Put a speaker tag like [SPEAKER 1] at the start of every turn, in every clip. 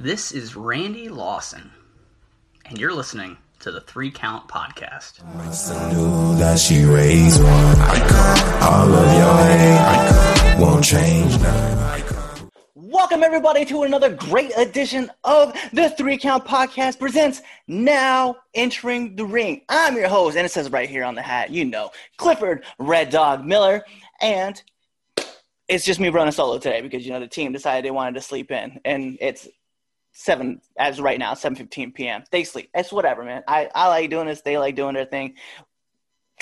[SPEAKER 1] This is Randy Lawson, and you're listening to the Three Count Podcast.
[SPEAKER 2] Welcome everybody to another great edition of the Three Count Podcast presents Now Entering the Ring. I'm your host, and it says right here on the hat, you know, Clifford Red Dog Miller, and it's just me running solo today because you know the team decided they wanted to sleep in, and it's seven as right now, seven fifteen p.m. They sleep. It's whatever, man. I I like doing this. They like doing their thing.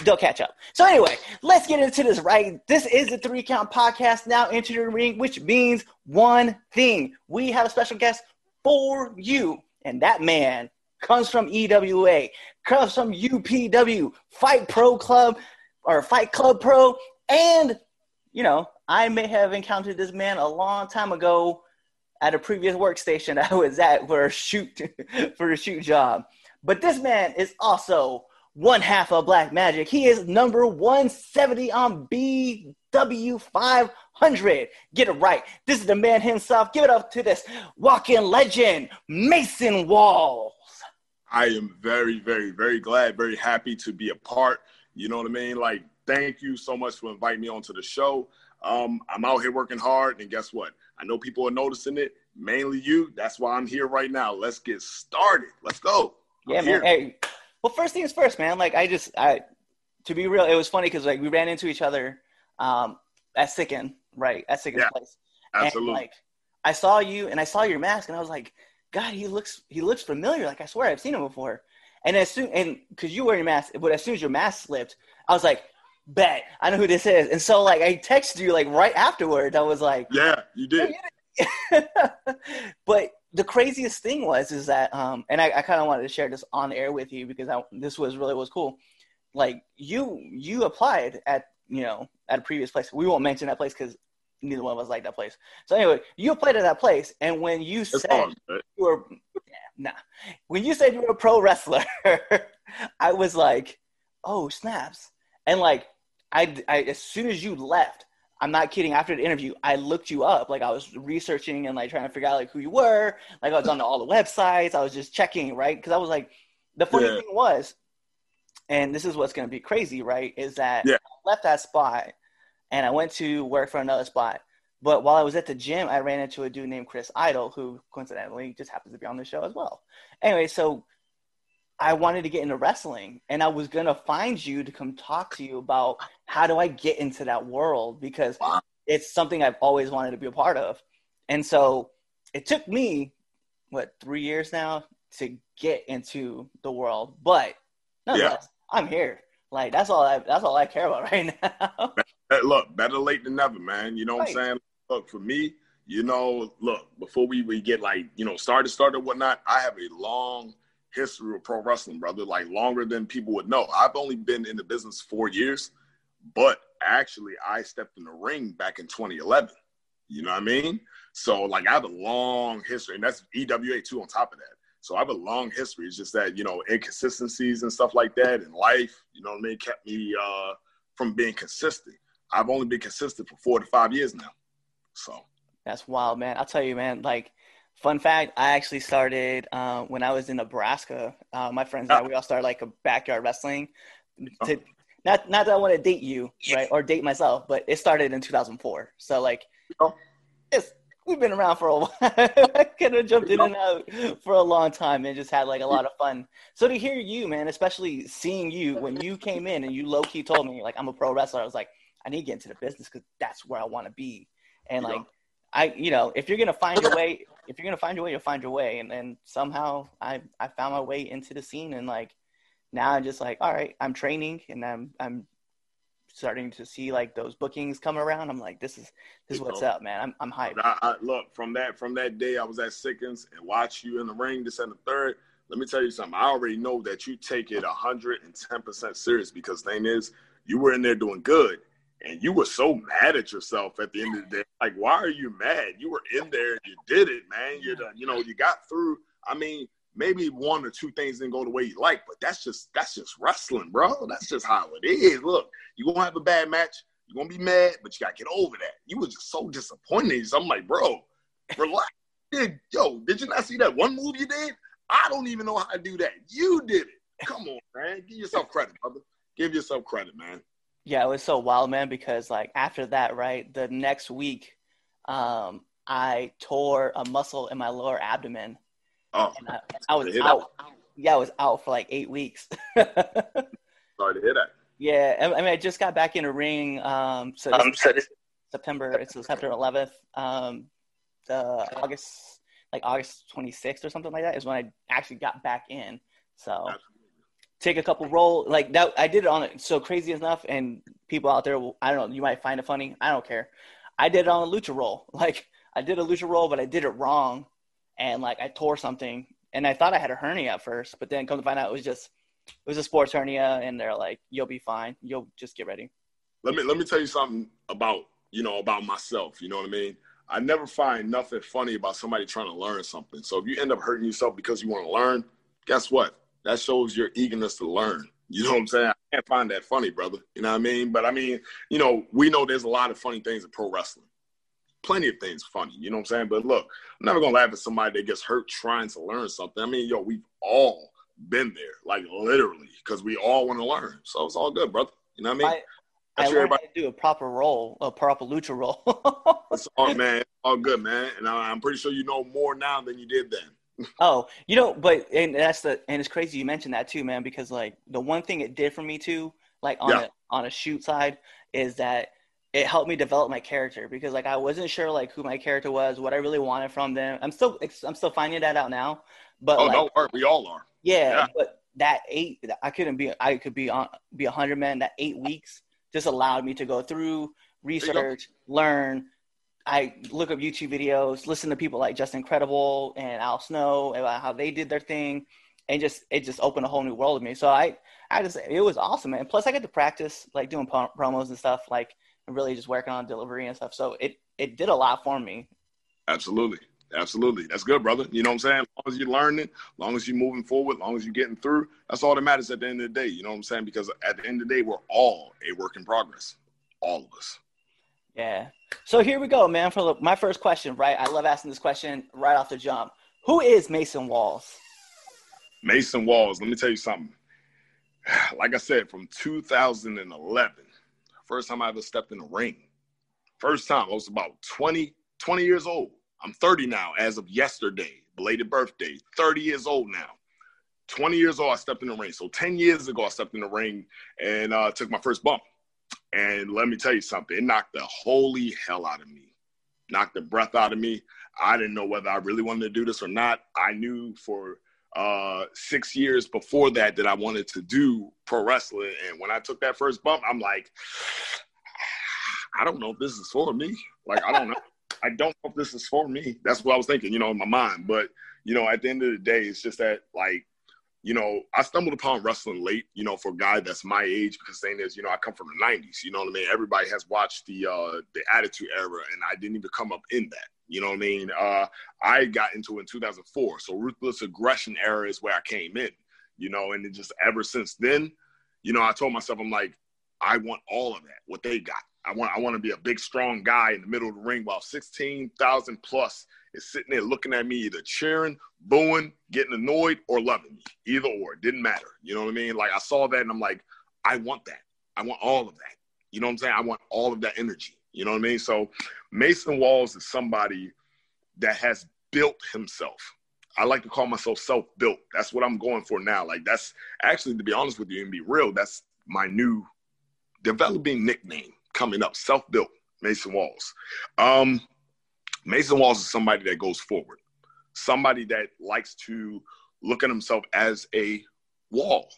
[SPEAKER 2] They'll catch up. So anyway, let's get into this. Right, this is the Three Count Podcast. Now into the ring, which means one thing: we have a special guest for you, and that man comes from EWA, comes from UPW, Fight Pro Club, or Fight Club Pro, and you know, I may have encountered this man a long time ago at a previous workstation I was at for a shoot for a shoot job. But this man is also one half of Black Magic. He is number 170 on BW 500. Get it right. This is the man himself. Give it up to this walk-in legend, Mason Walls.
[SPEAKER 3] I am very, very, very glad, very happy to be a part. You know what I mean? Like, thank you so much for inviting me onto the show. Um, I'm out here working hard, and guess what? I know people are noticing it, mainly you. That's why I'm here right now. Let's get started. Let's go.
[SPEAKER 2] Yeah,
[SPEAKER 3] I'm
[SPEAKER 2] man. Hey, well, first things first, man. Like, I just, I, to be real, it was funny because like we ran into each other um, at Sicken, right? At Sicken's
[SPEAKER 3] Yeah,
[SPEAKER 2] place.
[SPEAKER 3] Absolutely.
[SPEAKER 2] And, like, I saw you and I saw your mask, and I was like, God, he looks, he looks familiar. Like, I swear I've seen him before. And as soon, and because you wear your mask, but as soon as your mask slipped, I was like, bet I know who this is. And so like I texted you like right afterwards. I was like,
[SPEAKER 3] yeah, you did.
[SPEAKER 2] but the craziest thing was is that um and i, I kind of wanted to share this on air with you because I, this was really was cool like you you applied at you know at a previous place we won't mention that place because neither one of us like that place so anyway you applied at that place and when you
[SPEAKER 3] It's
[SPEAKER 2] said
[SPEAKER 3] fun, right?
[SPEAKER 2] you were nah when you said you were a pro wrestler i was like oh snaps and like I, I as soon as you left i'm not kidding after the interview i looked you up. Like i was researching and like trying to figure out like who you were. Like i was on all the websites. I was just checking right? Because i was like the funny
[SPEAKER 3] Yeah.
[SPEAKER 2] thing was and this is what's going to be crazy right is that
[SPEAKER 3] Yeah.
[SPEAKER 2] i left that spot and i went to work for another spot. But while i was at the gym i ran into a dude named chris idol who coincidentally just happens to be on the show as well. Anyway so I wanted to get into wrestling and I was going to find you to come talk to you about how do I get into that world because
[SPEAKER 3] Wow.
[SPEAKER 2] it's something I've always wanted to be a part of. And so it took me what 3 years now to get into the world, but nonetheless, I'm here. Like that's all I that's all I care about right now.
[SPEAKER 3] Look, better late than never, man. You know what I'm saying? Look, for me, you know, look, before we, we get like, you know, started, started, whatnot, I have a long history of pro wrestling, brother, like longer than people would know. I've only been in the business four years, but actually I stepped in the ring back in 2011. You know what I mean? So like I have a long history, and that's EWA too on top of that. So I have a long history. It's just that, you know, inconsistencies and stuff like that in life, you know what I mean, kept me uh from being consistent. I've only been consistent for four to five years now. So
[SPEAKER 2] That's wild, man. I'll tell you, man. Like, fun fact, I actually started uh, when I was in Nebraska. Uh, my friends and I, we all started like a backyard wrestling. To, not, not that I want to date you, right, or date myself, but it started in 2004. So like,
[SPEAKER 3] Oh.
[SPEAKER 2] it's we've been around for a while. I could have jumped in and out for a long time and just had like a lot of fun. So to hear you, man, especially seeing you when you came in and you low key told me like I'm a pro wrestler, I was like, I need to get into the business because that's where I want to be. And like, I, you know, if you're gonna find your way, if you're gonna find your way, you'll find your way. And then somehow I, I found my way into the scene, and like now I'm just like, all right, I'm training, and I'm, I'm starting to see like those bookings come around. I'm like, this is, this is what's up, man. I'm, I'm hyped.
[SPEAKER 3] I, I, look from that from that day I was at Sickens and watch you in the ring this and the third. Let me tell you something. I already know that you take it hundred and ten percent serious because thing is, you were in there doing good, and you were so mad at yourself at the end of the day. Like, why are you mad? You were in there, you did it, man. You you know, you got through. I mean, maybe one or two things didn't go the way you like, but that's just that's just wrestling, bro. That's just how it is. Look, you're gonna have a bad match, you're gonna be mad, but you gotta get over that. You was just so disappointed. So I'm like, bro, relax. did, yo, did you not see that one move you did? I don't even know how to do that. You did it. Come on, man. Give yourself credit, brother. Give yourself credit, man.
[SPEAKER 2] Yeah, it was so wild, man, because like after that, right, the next week, um, I tore a muscle in my lower abdomen.
[SPEAKER 3] Oh,
[SPEAKER 2] And I, I was
[SPEAKER 3] Hit
[SPEAKER 2] out. Yeah, I was out for like eight weeks.
[SPEAKER 3] sorry to hear that.
[SPEAKER 2] yeah, I I mean, I just got back in a ring. Um, so
[SPEAKER 1] Um, so this,
[SPEAKER 2] September. It's September 11th. Um, the August, like August 26th or something like that, is when I actually got back in. So take a couple roll like that. I did it on it. So crazy enough, and people out there, I don't know, you might find it funny. I don't care. I did it on a lucha roll. Like I did a lucha roll, but I did it wrong, and like I tore something, and I thought I had a hernia at first, but then come to find out it was just it was a sports hernia, and they're like, "You'll be fine. You'll just get ready."
[SPEAKER 3] let me let me tell you something about you know about myself. You know what I mean? I never find nothing funny about somebody trying to learn something. So if you end up hurting yourself because you want to learn, guess what? That shows your eagerness to learn. You know what I'm saying? I can't find that funny, brother. You know what I mean? But I mean, you know, we know there's a lot of funny things in pro wrestling. Plenty of things funny. You know what I'm saying? But look, I'm never gonna laugh at somebody that gets hurt trying to learn something. I mean, yo, we've all been there, like literally, because we all want to learn. So it's all good, brother. You know what I mean?
[SPEAKER 2] I, I
[SPEAKER 3] That's your
[SPEAKER 2] learned how
[SPEAKER 3] everybody.
[SPEAKER 2] to do a proper roll, a proper lucha roll.
[SPEAKER 3] It's all man, all good, man. And I- I'm pretty sure you know more now than you did then.
[SPEAKER 2] Oh, you know, but and that's the and it's crazy you mentioned that too, man, because like the one thing it did for me too, like on
[SPEAKER 3] Yeah.
[SPEAKER 2] a on a shoot side, is that it helped me develop my character because like I wasn't sure like who my character was, what I really wanted from them. I'm still I'm still finding that out now, but
[SPEAKER 3] Oh,
[SPEAKER 2] like,
[SPEAKER 3] don't worry, we all are.
[SPEAKER 2] Yeah,
[SPEAKER 3] Yeah.
[SPEAKER 2] but that eight, I couldn't be. I could be on be a hundred man. That eight weeks just allowed me to go through research, learn. I look up YouTube videos, listen to people like Justin Credible and Al Snow about how they did their thing, and just it just opened a whole new world to me. So I, I just it was awesome, man. Plus I got to practice like doing pro- promos and stuff, like really just working on delivery and stuff. So it it did a lot for me.
[SPEAKER 3] Absolutely. Absolutely. That's good, brother. You know what I'm saying? As long as you're learning, as long as you're moving forward, as long as you're getting through, that's all that matters at the end of the day. You know what I'm saying? Because at the end of the day, we're all a work in progress. All of us.
[SPEAKER 2] Yeah. So here we go, man. For my first question, right? I love asking this question right off the jump. Who is Mason Walls?
[SPEAKER 3] Mason Walls, let me tell you something. Like I said, from 2011, first time I ever stepped in the ring. First time, I was about 20, 20 years old. I'm 30 now as of yesterday, belated birthday, 30 years old now. 20 years old, I stepped in the ring. So 10 years ago, I stepped in the ring and uh, took my first bump. And let me tell you something, it knocked the holy hell out of me. Knocked the breath out of me. I didn't know whether I really wanted to do this or not. I knew for uh, six years before that that I wanted to do pro wrestling. And when I took that first bump, I'm like, I don't know if this is for me. Like, I don't know. I don't know if this is for me. That's what I was thinking, you know, in my mind. But, you know, at the end of the day, it's just that, like, you know, I stumbled upon wrestling late, you know, for a guy that's my age, because thing is, you know, I come from the 90s, you know what I mean? Everybody has watched the uh the attitude era, and I didn't even come up in that. You know what I mean? Uh I got into it in 2004. So ruthless aggression era is where I came in, you know, and just ever since then, you know, I told myself, I'm like, I want all of that, what they got. I want I want to be a big, strong guy in the middle of the ring while 16,000 plus is sitting there looking at me, either cheering, booing, getting annoyed, or loving me. Either or, it didn't matter. You know what I mean? Like I saw that and I'm like, I want that. I want all of that. You know what I'm saying? I want all of that energy. You know what I mean? So Mason Walls is somebody that has built himself. I like to call myself self-built. That's what I'm going for now. Like that's actually, to be honest with you and be real, that's my new developing nickname coming up. Self-built Mason Walls. Um, Mason Walls is somebody that goes forward, somebody that likes to look at himself as a wall,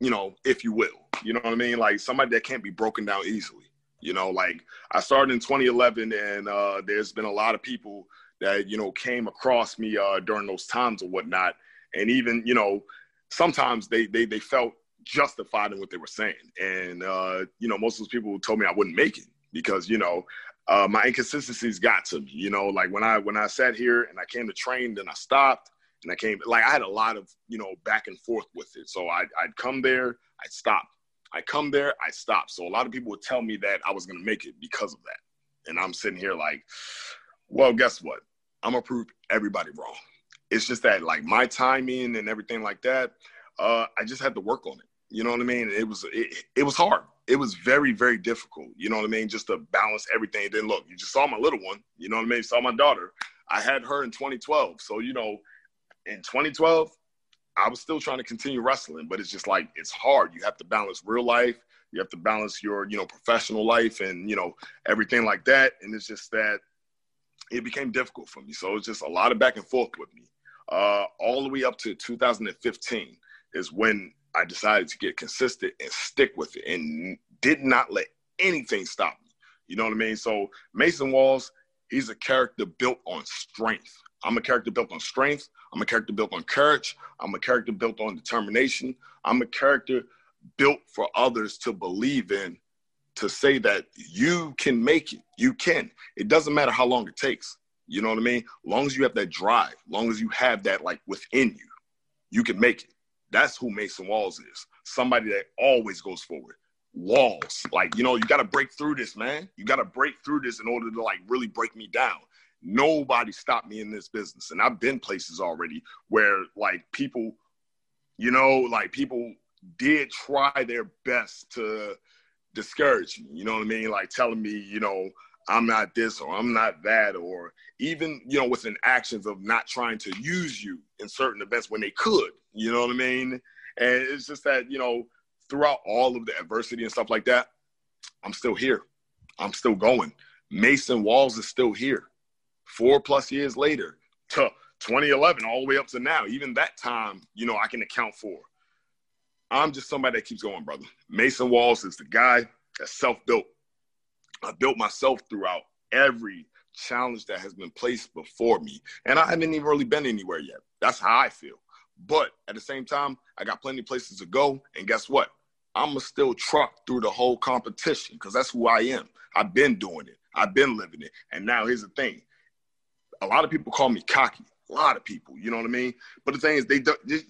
[SPEAKER 3] you know, if you will. You know what I mean? Like somebody that can't be broken down easily. You know, like I started in 2011, and uh, there's been a lot of people that you know came across me uh, during those times or whatnot, and even you know sometimes they they they felt justified in what they were saying, and uh, you know most of those people told me I wouldn't make it because you know uh, my inconsistencies got to me. You know, like when I when I sat here and I came to train, then I stopped, and I came like I had a lot of you know back and forth with it. So I'd, I'd come there, I'd stop. I come there, I stop. So a lot of people would tell me that I was gonna make it because of that, and I'm sitting here like, well, guess what? I'm gonna prove everybody wrong. It's just that like my timing and everything like that. Uh, I just had to work on it. You know what I mean? It was it, it was hard. It was very very difficult. You know what I mean? Just to balance everything. Then look, you just saw my little one. You know what I mean? You saw my daughter. I had her in 2012. So you know, in 2012, I was still trying to continue wrestling, but it's just like it's hard. You have to balance real life. You have to balance your you know professional life and you know everything like that. And it's just that it became difficult for me. So it's just a lot of back and forth with me. Uh, all the way up to 2015 is when I decided to get consistent and stick with it and did not let anything stop me. You know what I mean? So Mason Walls, he's a character built on strength. I'm a character built on strength. I'm a character built on courage. I'm a character built on determination. I'm a character built for others to believe in, to say that you can make it. You can. It doesn't matter how long it takes. You know what I mean? Long as you have that drive, long as you have that like within you, you can make it. That's who Mason Walls is. Somebody that always goes forward. Walls. Like, you know, you got to break through this, man. You got to break through this in order to like really break me down. Nobody stopped me in this business. And I've been places already where like people, you know, like people did try their best to discourage me. You know what I mean? Like telling me, you know, I'm not this or I'm not that, or even, you know, within actions of not trying to use you in certain events when they could. You know what I mean? And it's just that, you know, throughout all of the adversity and stuff like that, I'm still here. I'm still going. Mason Walls is still here. Four plus years later to 2011, all the way up to now. Even that time, you know, I can account for. I'm just somebody that keeps going, brother. Mason Walls is the guy that's self built. I built myself throughout every challenge that has been placed before me. And I haven't even really been anywhere yet. That's how I feel. But at the same time, I got plenty of places to go. And guess what? I'm going to still truck through the whole competition because that's who I am. I've been doing it, I've been living it. And now here's the thing a lot of people call me cocky. A lot of people, you know what I mean? But the thing is, they,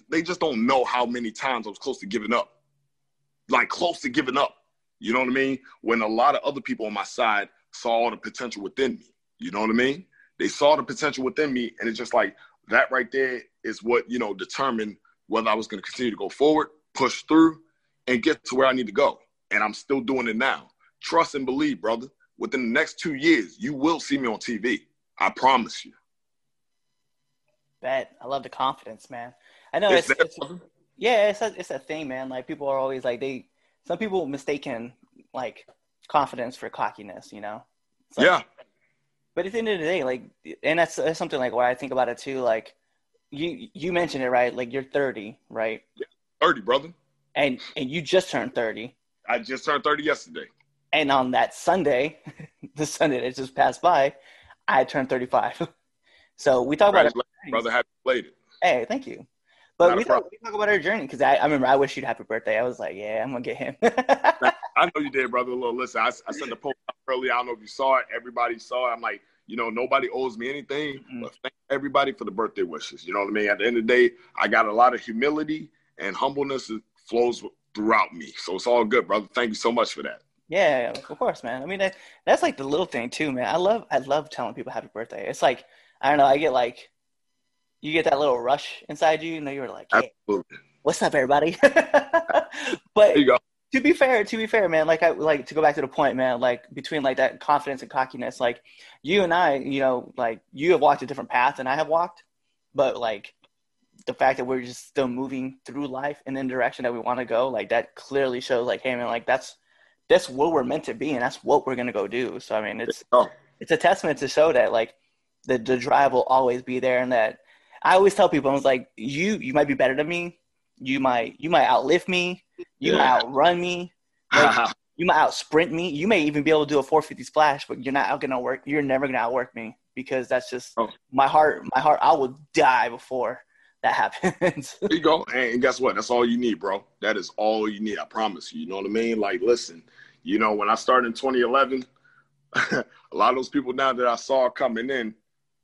[SPEAKER 3] they just don't know how many times I was close to giving up. Like, close to giving up. You know what I mean? When a lot of other people on my side saw the potential within me. You know what I mean? They saw the potential within me, and it's just like that right there is what you know determined whether I was going to continue to go forward, push through, and get to where I need to go. And I'm still doing it now. Trust and believe, brother. Within the next two years, you will see me on TV. I promise you.
[SPEAKER 2] Bet I love the confidence, man. I know it's, it's, it's yeah, it's a, it's a thing, man. Like people are always like they. Some people mistaken like confidence for cockiness, you know.
[SPEAKER 3] Like, yeah.
[SPEAKER 2] But at the end of the day, like, and that's, that's something like what I think about it too. Like, you you mentioned it right. Like you're 30, right?
[SPEAKER 3] Yeah, 30, brother.
[SPEAKER 2] And and you just turned 30.
[SPEAKER 3] I just turned 30 yesterday.
[SPEAKER 2] And on that Sunday, the Sunday that just passed by, I turned 35. so we talk about it.
[SPEAKER 3] Brother, happy belated.
[SPEAKER 2] Hey, thank you. But we talk, we talk, about our journey because I, I remember I wish you'd happy birthday. I was like, yeah, I'm gonna get him.
[SPEAKER 3] I know you did, brother. Look, listen, I, I sent the post earlier. I don't know if you saw it. Everybody saw it. I'm like, you know, nobody owes me anything, mm-hmm. but thank everybody for the birthday wishes. You know what I mean? At the end of the day, I got a lot of humility and humbleness flows throughout me. So it's all good, brother. Thank you so much for that.
[SPEAKER 2] Yeah, of course, man. I mean, that, that's like the little thing too, man. I love, I love telling people happy birthday. It's like, I don't know, I get like, you get that little rush inside you, and then you're like, hey, Absolutely. what's up, everybody? but to be fair, to be fair, man, like I like to go back to the point, man, like between like that confidence and cockiness, like you and I, you know, like you have walked a different path than I have walked, but like the fact that we're just still moving through life in the direction that we want to go, like that clearly shows like, hey man, like that's that's what we're meant to be and that's what we're gonna go do. So I mean it's oh. it's a testament to show that like the the drive will always be there and that I always tell people I was like, you you might be better than me, you might you might outlift me, you yeah. might outrun me. Like, you might out sprint me. You may even be able to do a 450 splash, but you're not gonna work. You're never gonna outwork me because that's just oh. my heart. My heart. I will die before that happens.
[SPEAKER 3] there you go. And guess what? That's all you need, bro. That is all you need. I promise you. You know what I mean? Like, listen. You know, when I started in 2011, a lot of those people now that I saw coming in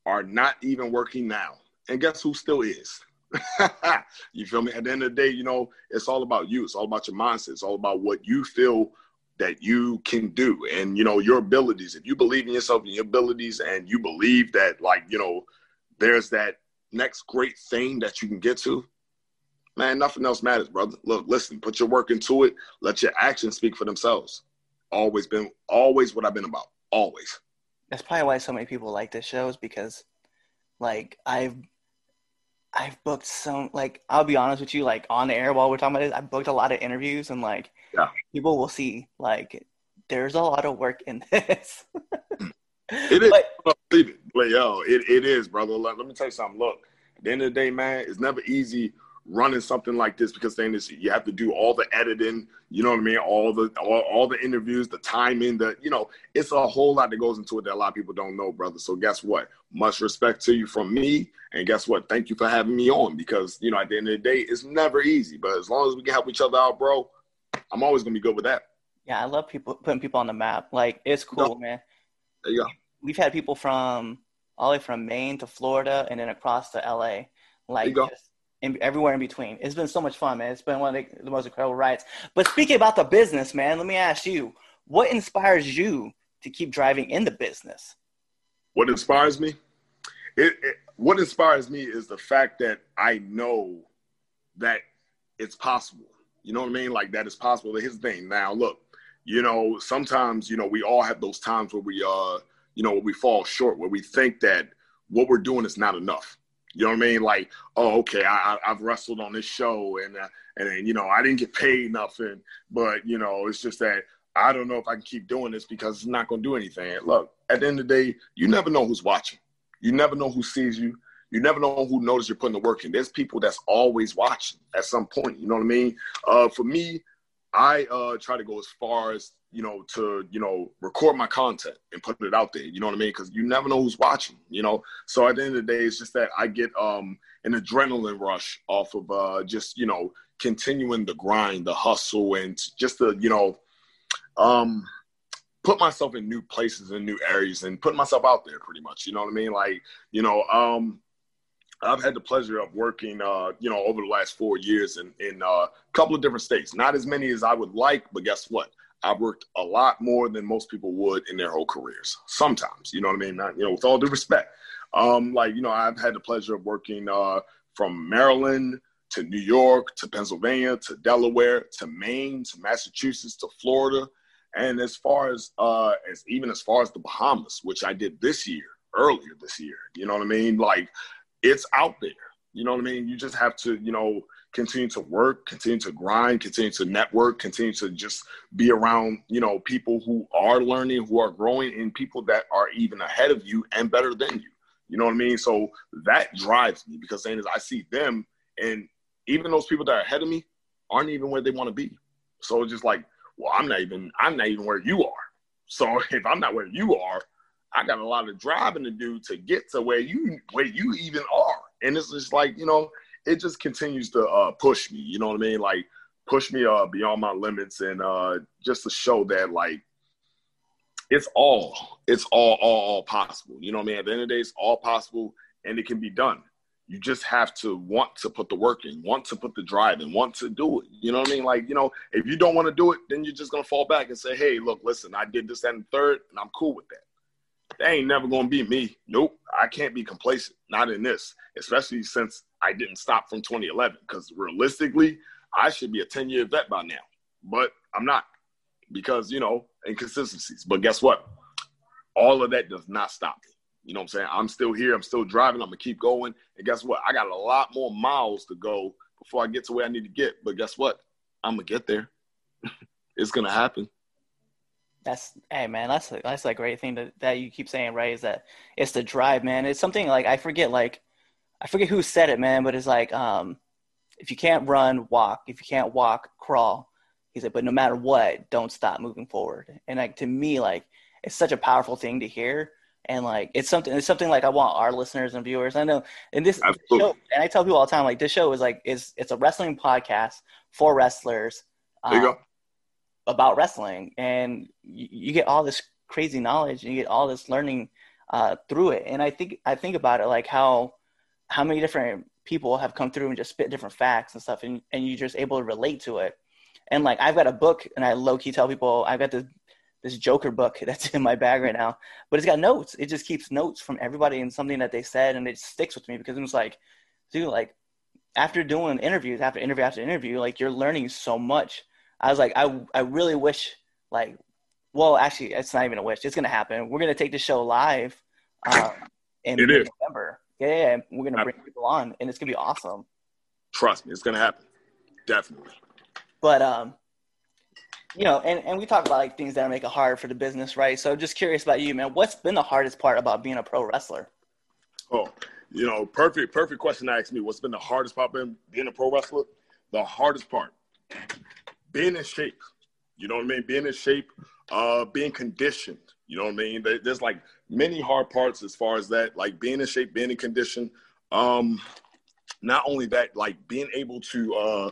[SPEAKER 3] are not even working now. And guess who still is? you feel me? At the end of the day, you know, it's all about you. It's all about your mindset. It's all about what you feel that you can do and, you know, your abilities. If you believe in yourself and your abilities and you believe that, like, you know, there's that next great thing that you can get to, man, nothing else matters, brother. Look, listen, put your work into it. Let your actions speak for themselves. Always been, always what I've been about. Always.
[SPEAKER 2] That's probably why so many people like this show is because, like, I've I've booked some like I'll be honest with you, like on the air while we're talking about this, I've booked a lot of interviews and like
[SPEAKER 3] Yeah.
[SPEAKER 2] people will see like there's a lot of work in this.
[SPEAKER 3] It is.
[SPEAKER 2] But-
[SPEAKER 3] Believe it. But yo, it, it is, brother. Let, let me tell you something. Look, at the end of the day, man, it's never easy running something like this because then it's, you have to do all the editing, you know what I mean? All the all, all the interviews, the timing, the you know, it's a whole lot that goes into it that a lot of people don't know, brother. So guess what? Much respect to you from me. And guess what? Thank you for having me on because you know, at the end of the day, it's never easy. But as long as we can help each other out, bro, I'm always gonna be good with that.
[SPEAKER 2] yeah, I love people putting people on the map. Like it's cool, man.
[SPEAKER 3] There you go.
[SPEAKER 2] We've had people from all the way from Maine to Florida and then across to LA.
[SPEAKER 3] There
[SPEAKER 2] Like in, everywhere in between. It's been so much fun, man. It's been one of the, most incredible rides. But speaking about the business, man, let me ask you, what inspires you to keep driving in the business?
[SPEAKER 3] What inspires me? It, it what inspires me is the fact that I know that it's possible. You know what I mean? Like that is possible. Here's the thing. Now, look, you know, sometimes you know we all have those times where we uh, you know, where we fall short, where we think that what we're doing is not enough. You know what I mean? Like, oh, okay, I, I've wrestled on this show, and uh, and then, you know, I didn't get paid nothing, but you know, it's just that I don't know if I can keep doing this because it's not going to do anything. Look, at the end of the day, you never know who's watching. You never know who sees you. You never know who knows you're putting the work in. There's people that's always watching at some point. You know what I mean? Uh, for me, I uh, try to go as far as you know to you know record my content and put it out there. You know what I mean? Because you never know who's watching. You know, so at the end of the day, it's just that I get um, an adrenaline rush off of uh, just you know continuing the grind, the hustle, and just the you know um, put myself in new places and new areas and put myself out there pretty much. You know what I mean? Like you know. Um, I've had the pleasure of working, uh, you know, over the last four years in, in uh, a couple of different states. Not as many as I would like, but guess what? I've worked a lot more than most people would in their whole careers. Sometimes, you know what I mean? Not, you know, with all due respect. Um, like, you know, I've had the pleasure of working uh, from Maryland to New York to Pennsylvania to Delaware to Maine to Massachusetts to Florida. And as far as, uh, as even as far as the Bahamas, which I did this year, earlier this year, you know what I mean? Like, it's out there. You know what I mean? You just have to, you know, continue to work, continue to grind, continue to network, continue to just be around, you know, people who are learning, who are growing, and people that are even ahead of you and better than you. You know what I mean? So that drives me because then as I see them, and even those people that are ahead of me aren't even where they want to be. So it's just like, well, I'm not even, I'm not even where you are. So if I'm not where you are, I got a lot of driving to do to get to where you where you even are. And it's just like, you know, it just continues to uh, push me, you know what I mean? Like push me uh, beyond my limits and uh, just to show that like it's all, it's all, all, all possible. You know what I mean? At the end of the day, it's all possible and it can be done. You just have to want to put the work in, want to put the drive in, want to do it. You know what I mean? Like, you know, if you don't want to do it, then you're just gonna fall back and say, hey, look, listen, I did this, that, and third, and I'm cool with that that ain't never gonna be me. Nope, I can't be complacent. Not in this, especially since I didn't stop from 2011. Because realistically, I should be a 10 year vet by now, but I'm not because you know inconsistencies. But guess what? All of that does not stop me. You know what I'm saying? I'm still here. I'm still driving. I'm gonna keep going. And guess what? I got a lot more miles to go before I get to where I need to get. But guess what? I'm gonna get there. it's gonna happen.
[SPEAKER 2] That's hey man, that's a, that's a great thing that you keep saying, right? Is that it's the drive, man. It's something like I forget, like I forget who said it, man, but it's like um, if you can't run, walk. If you can't walk, crawl. He said, but no matter what, don't stop moving forward. And like to me, like it's such a powerful thing to hear, and like it's something it's something like I want our listeners and viewers. I know, and this
[SPEAKER 3] Absolutely.
[SPEAKER 2] show, and I tell people all the time, like this show is like is it's a wrestling podcast for wrestlers. Um,
[SPEAKER 3] go.
[SPEAKER 2] about wrestling and you, you get all this crazy knowledge and you get all this learning uh, through it and i think i think about it like how how many different people have come through and just spit different facts and stuff and, and you're just able to relate to it and like i've got a book and i low-key tell people i've got this this Joker book that's in my bag right now, but it's got notes. It just keeps notes from everybody and something that they said, and it sticks with me because it was like, dude, like after doing interviews after interview after interview, like you're learning so much. I was like, I I really wish like, well, actually, it's not even a wish. It's gonna happen. We're gonna take the show live um, in
[SPEAKER 3] It is.
[SPEAKER 2] November. Yeah, yeah, we're gonna bring people on, and it's gonna be awesome.
[SPEAKER 3] Trust me, it's gonna happen. Definitely.
[SPEAKER 2] But um, you know, and, and we talk about like things that make it hard for the business, right? So just curious about you, man. What's been the hardest part about being a pro wrestler?
[SPEAKER 3] Oh, you know, perfect, perfect question to ask me. What's been the hardest part being, being a pro wrestler? The hardest part, being in shape. You know what I mean? Being in shape, uh, being conditioned. You know what I mean? There's like many hard parts as far as that, like being in shape, being in condition. Um, not only that, like being able to uh,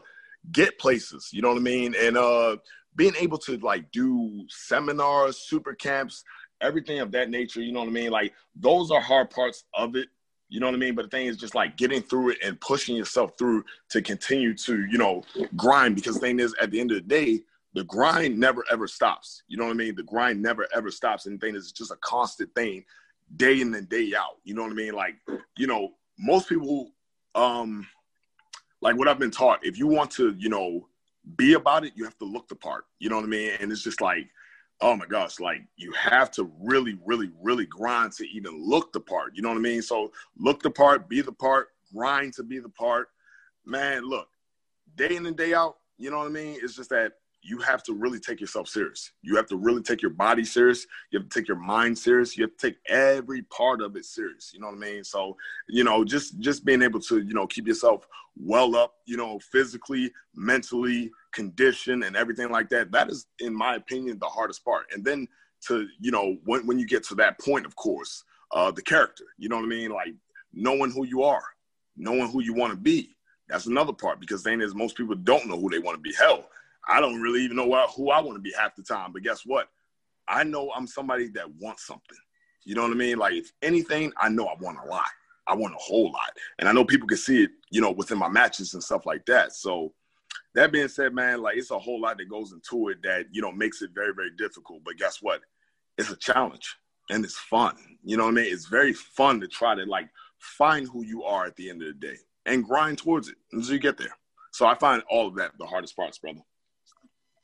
[SPEAKER 3] get places. You know what I mean? And uh, being able to like do seminars, super camps, everything of that nature. You know what I mean? Like those are hard parts of it. You know what I mean? But the thing is just like getting through it and pushing yourself through to continue to, you know, grind. Because the thing is, at the end of the day, the grind never ever stops. You know what I mean? The grind never ever stops. And the is, just a constant thing, day in and day out. You know what I mean? Like, you know, most people, um, like what I've been taught, if you want to, you know, be about it, you have to look the part. You know what I mean? And it's just like, oh my gosh, like you have to really, really, really grind to even look the part. You know what I mean? So look the part, be the part, grind to be the part. Man, look, day in and day out, you know what I mean? It's just that you have to really take yourself serious. You have to really take your body serious. You have to take your mind serious. You have to take every part of it serious. You know what I mean? So, you know, just just being able to, you know, keep yourself well up, you know, physically, mentally, condition and everything like that. That is, in my opinion, the hardest part. And then to, you know, when when you get to that point, of course, uh, the character. You know what I mean? Like knowing who you are, knowing who you want to be. That's another part because thing is most people don't know who they want to be. Hell, I don't really even know what, who I want to be half the time. But guess what? I know I'm somebody that wants something. You know what I mean? Like if anything, I know I want a lot. I want a whole lot. And I know people can see it, you know, within my matches and stuff like that. So that being said, man, like it's a whole lot that goes into it that, you know, makes it very, very difficult. But guess what? It's a challenge and it's fun. You know what I mean? It's very fun to try to like find who you are at the end of the day and grind towards it until you get there. So I find all of that the hardest parts, brother.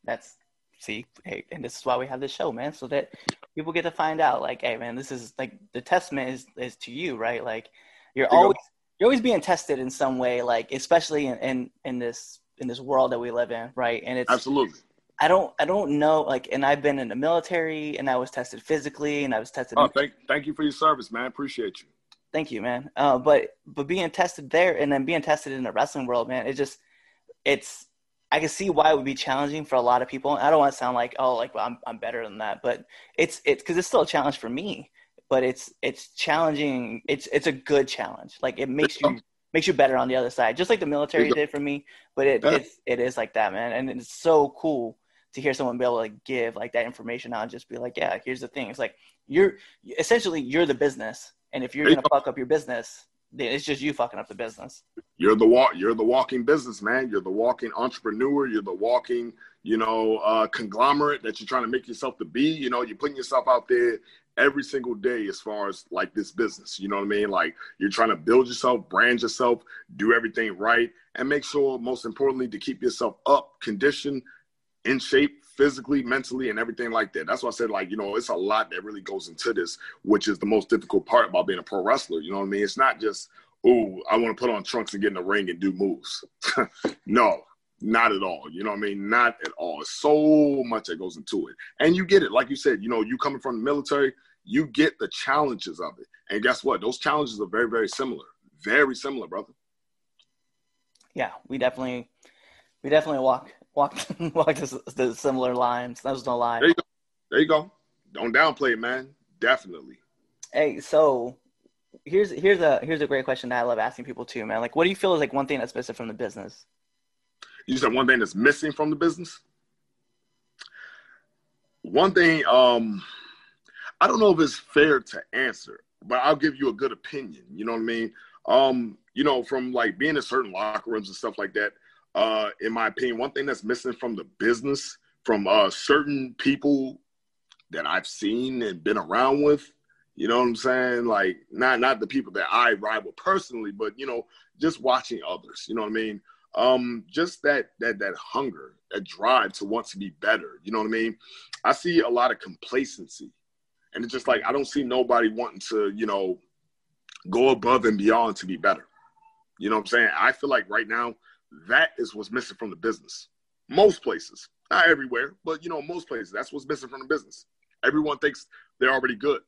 [SPEAKER 2] That's see, hey, and this is why we have this show, man, so that people get to find out, like, hey, man, this is like the testament is is to you, right? Like, you're
[SPEAKER 3] There you
[SPEAKER 2] always you're always being tested in some way, like especially in, in in this in this world that we live in, right? And it's
[SPEAKER 3] Absolutely.
[SPEAKER 2] I don't I don't know, like, and I've been in the military, and I was tested physically, and I was tested.
[SPEAKER 3] Oh, thank, thank you for your service, man. Appreciate you.
[SPEAKER 2] Thank you, man. Uh, but but being tested there and then being tested in the wrestling world, man, it just it's I can see why it would be challenging for a lot of people. I don't want to sound like oh like well, I'm I'm better than that, but it's it's because it's still a challenge for me. But it's it's challenging. It's it's a good challenge. Like it makes you makes you better on the other side, just like the military did for me. But it
[SPEAKER 3] Yeah.
[SPEAKER 2] it's, it is like that, man, and it's so cool to hear someone be able to like give like that information out and just be like, yeah, here's the thing. It's like you're essentially you're the business, and if you're gonna fuck up your business, it's just you fucking up the business.
[SPEAKER 3] You're the walk. You're the walking business man. You're the walking entrepreneur. You're the walking, you know, uh, conglomerate that you're trying to make yourself to be. You know, you're putting yourself out there every single day as far as like this business. You know what I mean? Like you're trying to build yourself, brand yourself, do everything right, and make sure, most importantly, to keep yourself up, conditioned, in shape physically, mentally, and everything like that. That's why I said, like, you know, it's a lot that really goes into this, which is the most difficult part about being a pro wrestler. You know what I mean? It's not just, oh, I want to put on trunks and get in the ring and do moves. no, not at all. You know what I mean? Not at all. So much that goes into it. And you get it. Like you said, you know, you coming from the military, you get the challenges of it. And guess what? Those challenges are very, very similar. Very similar, brother.
[SPEAKER 2] Yeah, we definitely we definitely walk walk walk the, the similar lines. That was no lie.
[SPEAKER 3] There you go. There you go. Don't downplay it, man. Definitely.
[SPEAKER 2] Hey, so here's here's a here's a great question that I love asking people too, man. Like, what do you feel is like one thing that's missing from the business?
[SPEAKER 3] You said one thing that's missing from the business. One thing, um, I don't know if it's fair to answer, but I'll give you a good opinion. You know what I mean? Um, you know, from like being in certain locker rooms and stuff like that. Uh, in my opinion, one thing that's missing from the business, from uh, certain people that I've seen and been around with. You know what I'm saying? Like not not the people that I with personally, but you know, just watching others. You know what I mean? Um, just that that that hunger, that drive to want to be better. You know what I mean? I see a lot of complacency, and it's just like I don't see nobody wanting to, you know, go above and beyond to be better. You know what I'm saying? I feel like right now that is what's missing from the business. Most places, not everywhere, but you know, most places, that's what's missing from the business. Everyone thinks they're already good.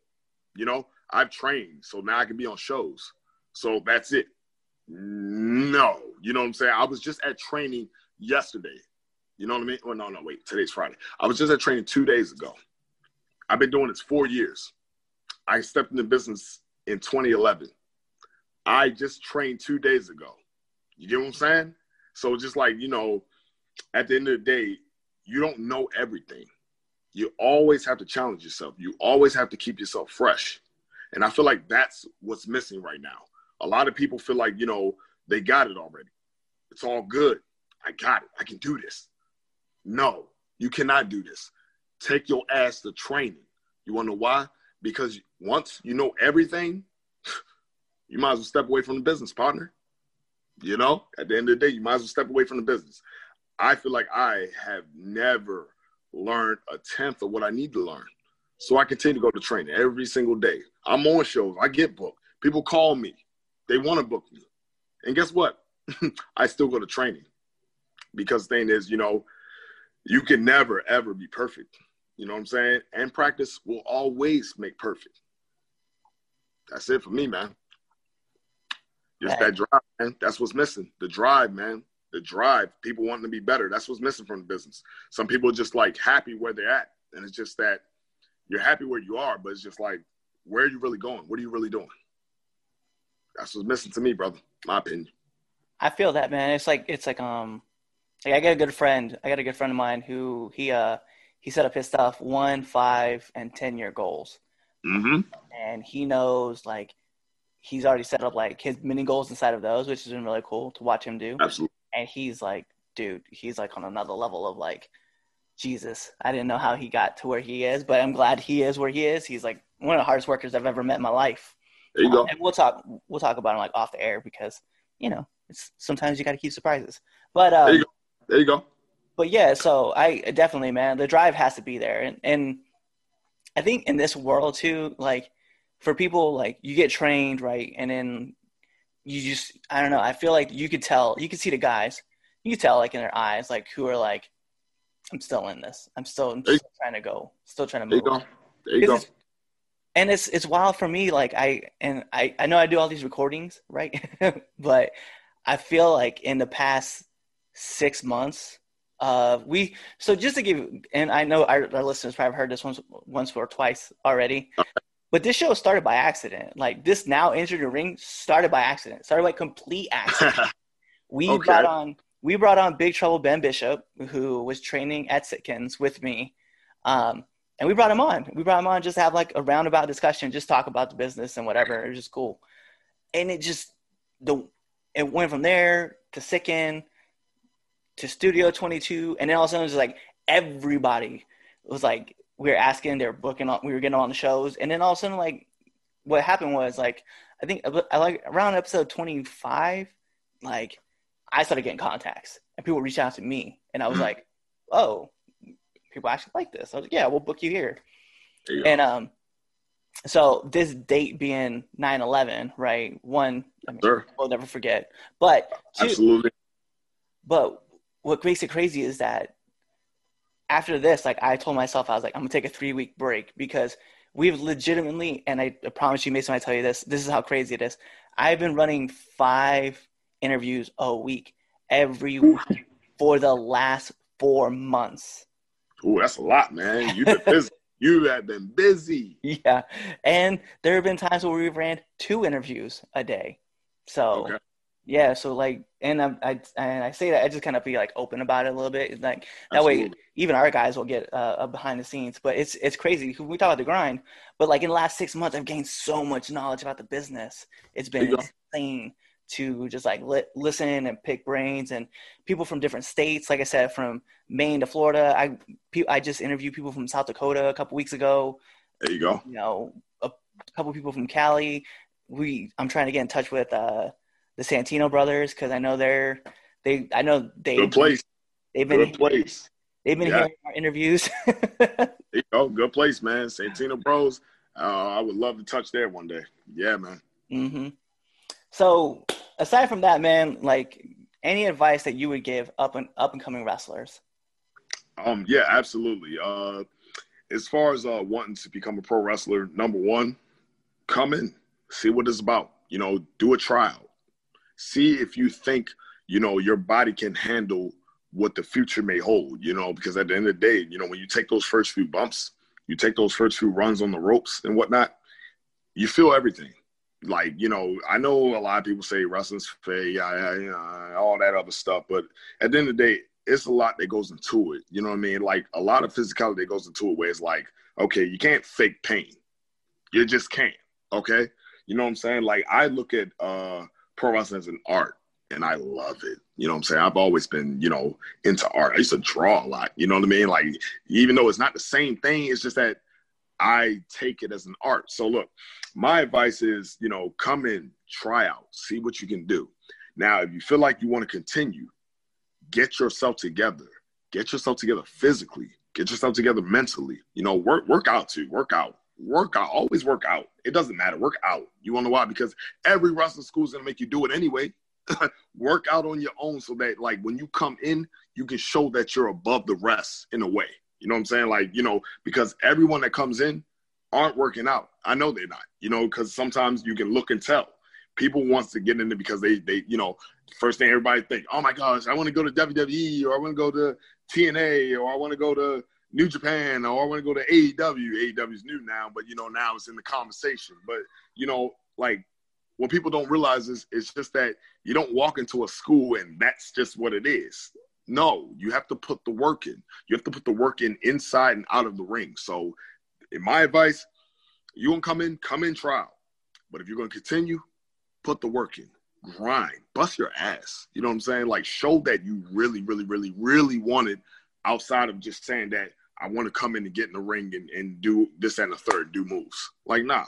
[SPEAKER 3] You know, I've trained, so now I can be on shows. So that's it. No, you know what I'm saying? I was just at training yesterday. You know what I mean? Oh, no, no, wait. Today's Friday. I was just at training two days ago. I've been doing this four years. I stepped into business in 2011. I just trained two days ago. You get what I'm saying? So just like, you know, at the end of the day, you don't know everything. You always have to challenge yourself. You always have to keep yourself fresh. And I feel like that's what's missing right now. A lot of people feel like, you know, they got it already. It's all good. I got it. I can do this. No, you cannot do this. Take your ass to training. You want to know why? Because once you know everything, you might as well step away from the business, partner. You know, at the end of the day, you might as well step away from the business. I feel like I have never learned a tenth of what I need to learn. So I continue to go to training every single day. I'm on shows. I get booked. People call me. They want to book me. And guess what? I still go to training. Because the thing is, you know, you can never ever be perfect. You know what I'm saying? And practice will always make perfect. That's it for me, man. Just that drive, man. That's what's missing. The drive, man. The drive. People wanting to be better. That's what's missing from the business. Some people just like happy where they're at. And it's just that you're happy where you are, but it's just like, where are you really going? What are you really doing? That's what's missing to me, brother. My opinion.
[SPEAKER 2] I feel that, man. It's like it's like um, like I got a good friend. I got a good friend of mine who he uh he set up his stuff one, five, and ten year goals,
[SPEAKER 3] Mm-hmm.
[SPEAKER 2] and he knows like he's already set up like his mini goals inside of those, which has been really cool to watch him do.
[SPEAKER 3] Absolutely.
[SPEAKER 2] And he's like, dude, he's like on another level of like, Jesus, I didn't know how he got to where he is, but I'm glad he is where he is. He's like one of the hardest workers I've ever met in my life.
[SPEAKER 3] There you go.
[SPEAKER 2] And we'll talk we'll talk about him like off the air because you know it's sometimes you got to keep surprises. But
[SPEAKER 3] There
[SPEAKER 2] um,
[SPEAKER 3] you go. There you go.
[SPEAKER 2] but yeah, so I definitely man, the drive has to be there, and and I think in this world too, like for people like you get trained right, and then you just I don't know. I feel like you could tell, you could see the guys, you could tell like in their eyes, like who are like, I'm still in this, I'm still, I'm still trying to go, still trying to move
[SPEAKER 3] There you go. There you go.
[SPEAKER 2] it's- and it's it's wild for me like i and i i know i do all these recordings right but i feel like in the past six months uh we so just to give and i know our, our listeners probably heard this once once or twice already but this show started by accident like this now entered the ring started by accident started by complete accident we
[SPEAKER 3] Okay.
[SPEAKER 2] brought on we brought on Big Trouble Ben Bishop, who was training at Sitkins with me. Um, and we brought him on. We brought him on just to have like a roundabout discussion, just talk about the business and whatever. It was just cool. And it just the it went from there to Sitkin to Studio 22, and then all of a sudden it was like everybody was like we were asking, they were booking on, we were getting on the shows, and then all of a sudden like what happened was like I think I like around episode 25, like I started getting contacts and people reached out to me, and I was like, oh, people actually like this. I was like, yeah, we'll book you here.
[SPEAKER 3] You.
[SPEAKER 2] And um, so this date being 9/11, right? One, I mean,
[SPEAKER 3] Sure.
[SPEAKER 2] we'll never forget. But two,
[SPEAKER 3] Absolutely.
[SPEAKER 2] but what makes it crazy is that after this, like I told myself, I was like, I'm gonna take a three week break because we've legitimately, and I, promise you, Mason, I tell you this, this is how crazy it is. I've been running five interviews a week every week for the last four months.
[SPEAKER 3] Ooh, that's a lot, man. You've been busy. you have been busy.
[SPEAKER 2] Yeah, and there have been times where we've ran two interviews a day. So
[SPEAKER 3] Okay.
[SPEAKER 2] Yeah, so like, and I, I and I say that I just kind of be like open about it a little bit, like that way even our guys will get uh, a behind the scenes. But it's it's crazy. We talk about the grind, but like in the last six months, I've gained so much knowledge about the business. It's been
[SPEAKER 3] There you go.
[SPEAKER 2] insane to just like li- listen and pick brains and people from different states. Like I said, from Maine to Florida. I pe- I just interviewed people from South Dakota a couple weeks ago.
[SPEAKER 3] There you go.
[SPEAKER 2] You know, a couple people from Cali. We I'm trying to get in touch with uh, the Santino brothers because I know they're they I know they
[SPEAKER 3] Good place.
[SPEAKER 2] they've been
[SPEAKER 3] Good place.
[SPEAKER 2] they've been
[SPEAKER 3] Yeah.
[SPEAKER 2] hearing our interviews.
[SPEAKER 3] You go. Good place, man. Santino Bros. Uh, I would love to touch there one day. Yeah, man.
[SPEAKER 2] hmm So aside from that, man, like any advice that you would give up and up and coming wrestlers?
[SPEAKER 3] Um, yeah, absolutely. Uh, as far as uh, wanting to become a pro wrestler, number one, come in, see what it's about. You know, do a tryout, see if you think you know your body can handle what the future may hold. You know, because at the end of the day, you know, when you take those first few bumps, you take those first few runs on the ropes and whatnot, you feel everything. Like you know, I know a lot of people say wrestling's fake, yeah, yeah, yeah, all that other stuff, but at the end of the day, it's a lot that goes into it. You know what I mean? Like a lot of physicality that goes into it where it's like, okay, you can't fake pain. You just can't. Okay. You know what I'm saying? Like I look at uh pro wrestling as an art and I love it. You know what I'm saying? I've always been, you know, into art. I used to draw a lot. You know what I mean? Like even though it's not the same thing, it's just that I take it as an art. So look, my advice is, you know, come in, try out, see what you can do. Now, if you feel like you want to continue, get yourself together. Get yourself together physically. Get yourself together mentally. You know, work work out too. Work out. Work out. Always work out. It doesn't matter. Work out. You want to know why? Because every wrestling school is gonna make you do it anyway. work out on your own so that like when you come in, you can show that you're above the rest in a way. You know what I'm saying? Like, you know, because everyone that comes in aren't working out. I know they're not, you know, because sometimes you can look and tell. People wants to get in it because they they, you know, first thing everybody think, oh my gosh, I want to go to WWE or I want to go to TNA or I want to go to New Japan or I want to go to AEW. AEW is new now, but you know, now it's in the conversation. But you know, like what people don't realize is it's just that you don't walk into a school and that's just what it is. No, you have to put the work in. You have to put the work in inside and out of the ring. So, in my advice, you to come in, come in trial. But if you're to continue, put the work in, grind, bust your ass. You know what I'm saying? Like, show that you really, really, really, really want it outside of just saying that I want to come in and get in the ring and, and do this and the third, do moves. Like, nah,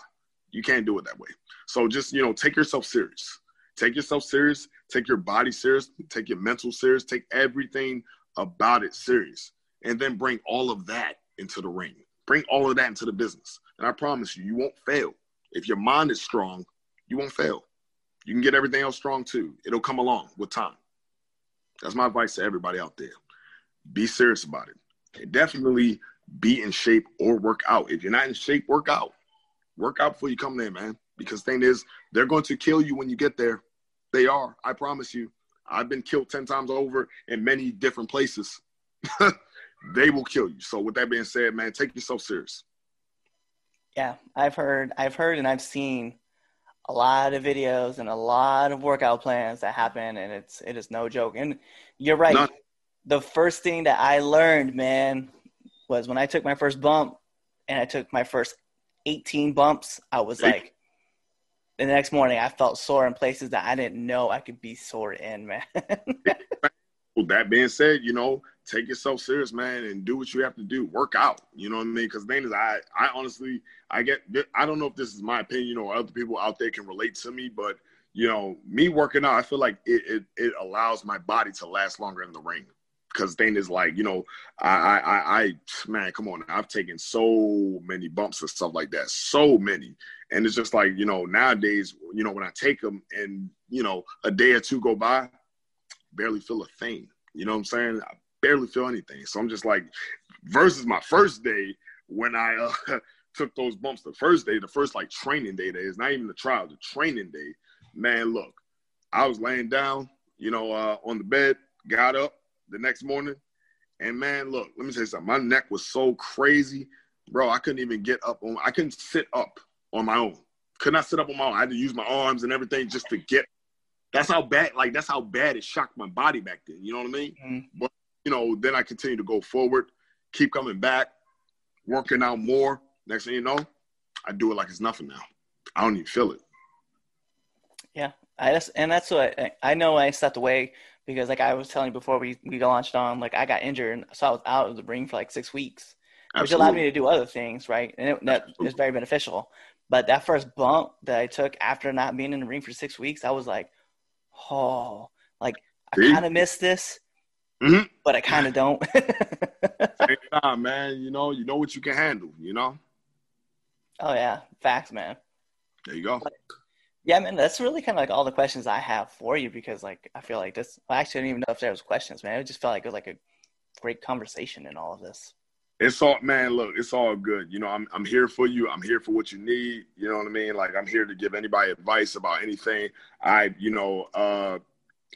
[SPEAKER 3] you can't do it that way. So just, you know, take yourself serious. Take yourself serious. Take your body serious. Take your mental serious. Take everything about it serious. And then bring all of that into the ring. Bring all of that into the business. And I promise you, you won't fail. If your mind is strong, you won't fail. You can get everything else strong too. It'll come along with time. That's my advice to everybody out there. Be serious about it. Definitely be in shape or work out. If you're not in shape, work out. Work out before you come there, man. Because thing is, they're going to kill you when you get there. They are. I promise you. I've been killed 10 times over in many different places. they will kill you. So with that being said, man, take yourself serious.
[SPEAKER 2] Yeah, I've heard, I've heard, and I've seen a lot of videos and a lot of workout plans that happen, and it's it is no joke. And you're right.
[SPEAKER 3] None.
[SPEAKER 2] The first thing that I learned, man, was when I took my first bump, and I took my first 18 bumps. I was like, the next morning, I felt sore in places that I didn't know I could be sore in, man.
[SPEAKER 3] With that being said, you know, take yourself serious, man, and do what you have to do. Work out. You know what I mean? Because thing is, I, I honestly, I get, I don't know if this is my opinion or other people out there can relate to me, but you know, me working out, I feel like it, it, it allows my body to last longer in the ring. Because thing is, like, you know, I, I, I, man, come on, I've taken so many bumps and stuff like that, so many, and it's just like, you know, nowadays, you know, when I take them and you know, a day or two go by, barely feel a thing. You know what I'm saying? I barely feel anything. So I'm just like, versus my first day when I uh, took those bumps. The first day, the first like training day, that is not even the trial, the training day. Man, look, I was laying down, you know, uh, on the bed, got up the next morning, and man, look, let me tell you something. My neck was so crazy, bro. I couldn't even get up on. I couldn't sit up on my own. Could not sit up on my own. I had to use my arms and everything just to get that's how bad, like that's how bad it shocked my body back then. You know what I mean?
[SPEAKER 2] Mhm.
[SPEAKER 3] But you know, then I continue to go forward, keep coming back, working out more. Next thing you know, I do it like it's nothing now. I don't even feel it.
[SPEAKER 2] I just and that's what I, I know. I stepped away because, like I was telling you before we we launched on, like I got injured, and so I was out of the ring for like six weeks, which allowed me to do other things, right? And it, that is very beneficial. But that first bump that I took after not being in the ring for six weeks, I was like, oh, like I kind of miss this,
[SPEAKER 3] Mhm.
[SPEAKER 2] but I kind of don't.
[SPEAKER 3] Same time, man. You know, you know what you can handle. You know.
[SPEAKER 2] oh yeah, facts, man.
[SPEAKER 3] There you go.
[SPEAKER 2] Yeah, man, that's really kind of like all the questions I have for you because, like, I feel like this. Well, actually, I don't even know if there was questions, man. It just felt like it was like a great conversation in all of this.
[SPEAKER 3] It's all man. Look, it's all good. You know, I'm I'm here for you. I'm here for what you need. You know what I mean? Like I'm here to give anybody advice about anything. I, you know, uh,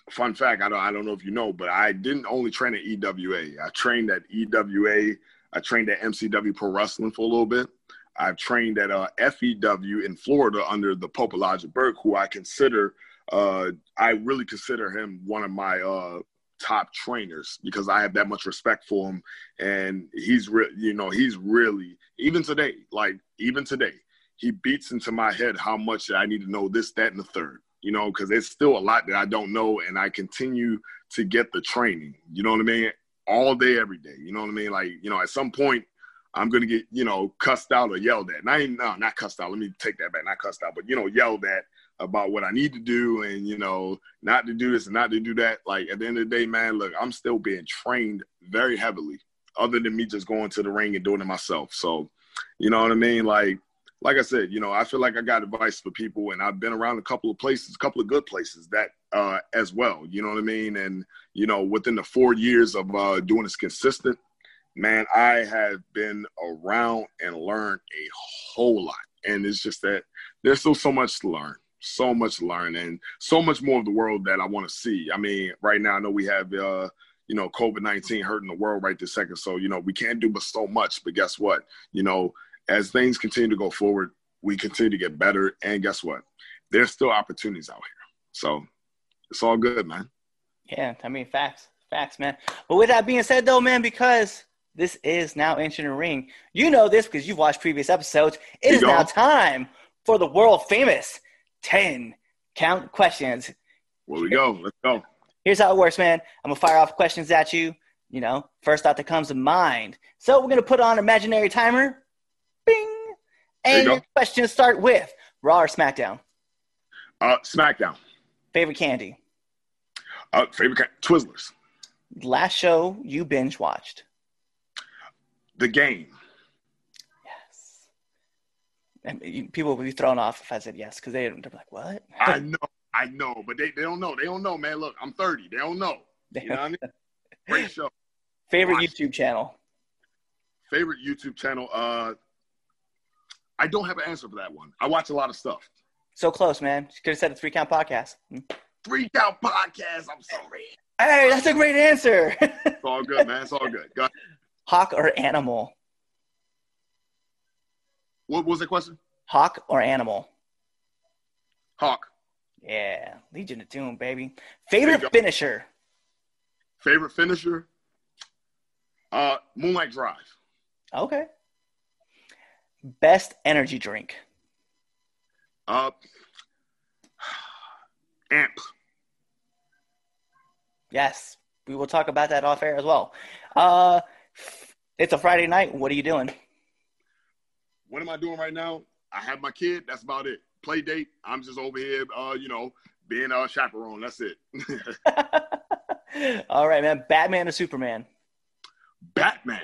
[SPEAKER 3] fun fact. I don't I don't know if you know, but I didn't only train at EWA. I trained at EWA. I trained at MCW Pro Wrestling for a little bit. I've trained at uh, FEW in Florida under the Pope Elijah Burke, who I consider, uh, I really consider him one of my uh, top trainers because I have that much respect for him, and he's re- you know he's really even today, like even today, he beats into my head how much I need to know this, that, and the third. You know, because there's still a lot that I don't know, and I continue to get the training. You know what I mean? All day, every day. You know what I mean? Like you know, at some point. I'm gonna get, you know, cussed out or yelled at. And I ain't no, not cussed out. Let me take that back. Not cussed out, but you know, yelled at about what I need to do and you know, not to do this and not to do that. Like at the end of the day, man, look, I'm still being trained very heavily, other than me just going to the ring and doing it myself. So, you know what I mean? Like, like I said, you know, I feel like I got advice for people, and I've been around a couple of places, a couple of good places that uh, as well. You know what I mean? And you know, within the four years of uh, doing this consistent man, I have been around and learned a whole lot. And it's just that there's still so much to learn, so much to learn, and so much more of the world that I want to see. I mean, right now, I know we have, uh, you know, COVID 19 hurting the world right this second. So, you know, we can't do but so much. But guess what? You know, as things continue to go forward, we continue to get better. And guess what? There's still opportunities out here. So it's all good, man.
[SPEAKER 2] Yeah, I mean, facts, facts, man. But with that being said, though, man, because this is now entering the ring, you know this because you've watched previous episodes. It is now time for the world famous 10 count questions.
[SPEAKER 3] Where we go? Let's go.
[SPEAKER 2] Here's how it works, man. I'm gonna fire off questions at you. You know, first thought that comes to mind. So we're gonna put on imaginary timer. Bing. And your questions start with Raw or SmackDown.
[SPEAKER 3] Uh, SmackDown.
[SPEAKER 2] Favorite candy.
[SPEAKER 3] Uh, favorite ca- Twizzlers.
[SPEAKER 2] Last show you binge watched.
[SPEAKER 3] The game.
[SPEAKER 2] Yes. And people would be thrown off if I said yes because they, they're like, what?
[SPEAKER 3] I know, I know, but they, they don't know. They don't know, man. Look, I'm 30. They don't know. You know what I mean? Great show.
[SPEAKER 2] Favorite
[SPEAKER 3] Watch.
[SPEAKER 2] YouTube channel.
[SPEAKER 3] Favorite YouTube channel. Uh, I don't have an answer for that one. I watch a lot of stuff.
[SPEAKER 2] So close, man. She could have said a three count podcast.
[SPEAKER 3] Three Count Podcast. I'm sorry.
[SPEAKER 2] Hey, that's a great answer.
[SPEAKER 3] It's all good, man. It's all good. Go ahead.
[SPEAKER 2] Hawk or animal?
[SPEAKER 3] What was the question?
[SPEAKER 2] Hawk or animal?
[SPEAKER 3] Hawk.
[SPEAKER 2] Yeah, Legion of Doom, baby. Favorite finisher?
[SPEAKER 3] Favorite finisher? Uh, Moonlight Drive.
[SPEAKER 2] Okay. Best energy drink?
[SPEAKER 3] Uh, Amp.
[SPEAKER 2] Yes, we will talk about that off air as well. Uh, it's a Friday night. What are you doing?
[SPEAKER 3] What am I doing right now? I have my kid. That's about it. Play date. I'm just over here, uh, you know, being a chaperone. That's it.
[SPEAKER 2] All right, man. Batman or Superman?
[SPEAKER 3] Batman.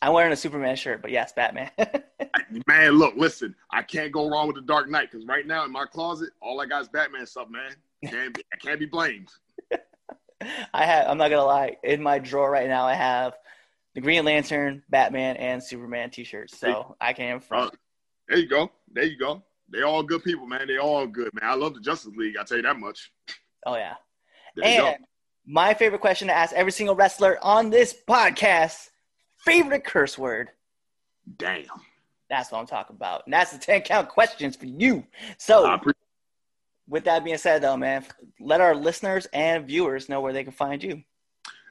[SPEAKER 2] I'm wearing a Superman shirt, but yes, Batman.
[SPEAKER 3] Man, look, listen. I can't go wrong with the Dark Knight because right now in my closet, all I got is Batman stuff, man. Can't be, I can't be blamed.
[SPEAKER 2] I have. I'm not gonna lie. In my drawer right now, I have the Green Lantern, Batman, and Superman T-shirts. So I can front.
[SPEAKER 3] Uh, there you go. There you go. They all good people, man. They all good, man. I love the Justice League. I tell you that much.
[SPEAKER 2] Oh yeah.
[SPEAKER 3] There
[SPEAKER 2] And my favorite question to ask every single wrestler on this podcast: favorite curse word.
[SPEAKER 3] Damn.
[SPEAKER 2] That's what I'm talking about. And that's the 10 count questions for you. So,
[SPEAKER 3] appreciate
[SPEAKER 2] with that being said, though, man, let our listeners and viewers know where they can find you.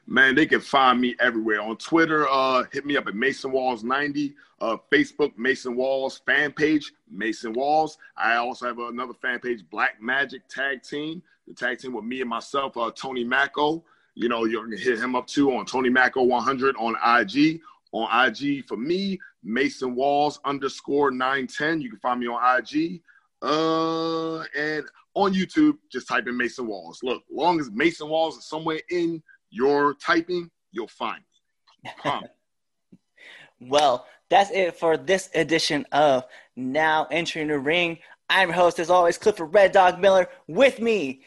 [SPEAKER 3] Man, they can find me everywhere on Twitter. Uh, hit me up at Mason Walls ninety. Uh, Facebook Mason Walls fan page Mason Walls. I also have another fan page Black Magic Tag Team. The tag team with me and myself, uh, Tony Macko. You know, you can hit him up too on Tony Macko 100 on IG. On IG for me, Mason Walls underscore 910. You can find me on IG. Uh, and on YouTube, just type in Mason Walls. Look, long as Mason Walls is somewhere in your typing, you'll find me.
[SPEAKER 2] Well, that's it for this edition of Now Entering the Ring. I'm your host, as always, Clifford Red Dog Miller. With me,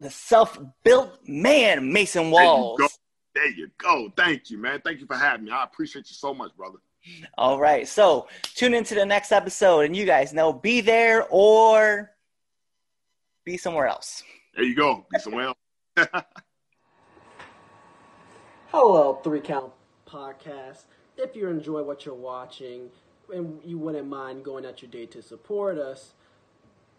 [SPEAKER 2] the self-built man, Mason Walls.
[SPEAKER 3] There you, there you go. Thank you, man. Thank you for having me. I appreciate you so much, brother.
[SPEAKER 2] All right. So tune into the next episode, and you guys know, be there or be somewhere else.
[SPEAKER 3] There you go. Be somewhere else.
[SPEAKER 4] Hello, Three Count Podcast. If you enjoy what you're watching and you wouldn't mind going out your day to support us,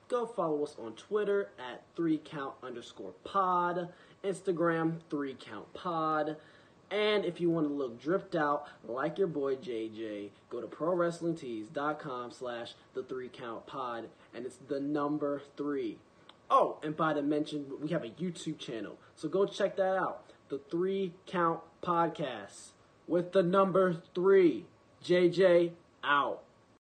[SPEAKER 4] go follow us on Twitter at three count underscore pod, Instagram three count pod. And if you want to look dripped out like your boy JJ, go to prowrestlingtees.com slash the three count pod and it's the number three. Oh, and by the mention, we have a YouTube channel. So go check that out. The Three Count Podcast with the number three. JJ out.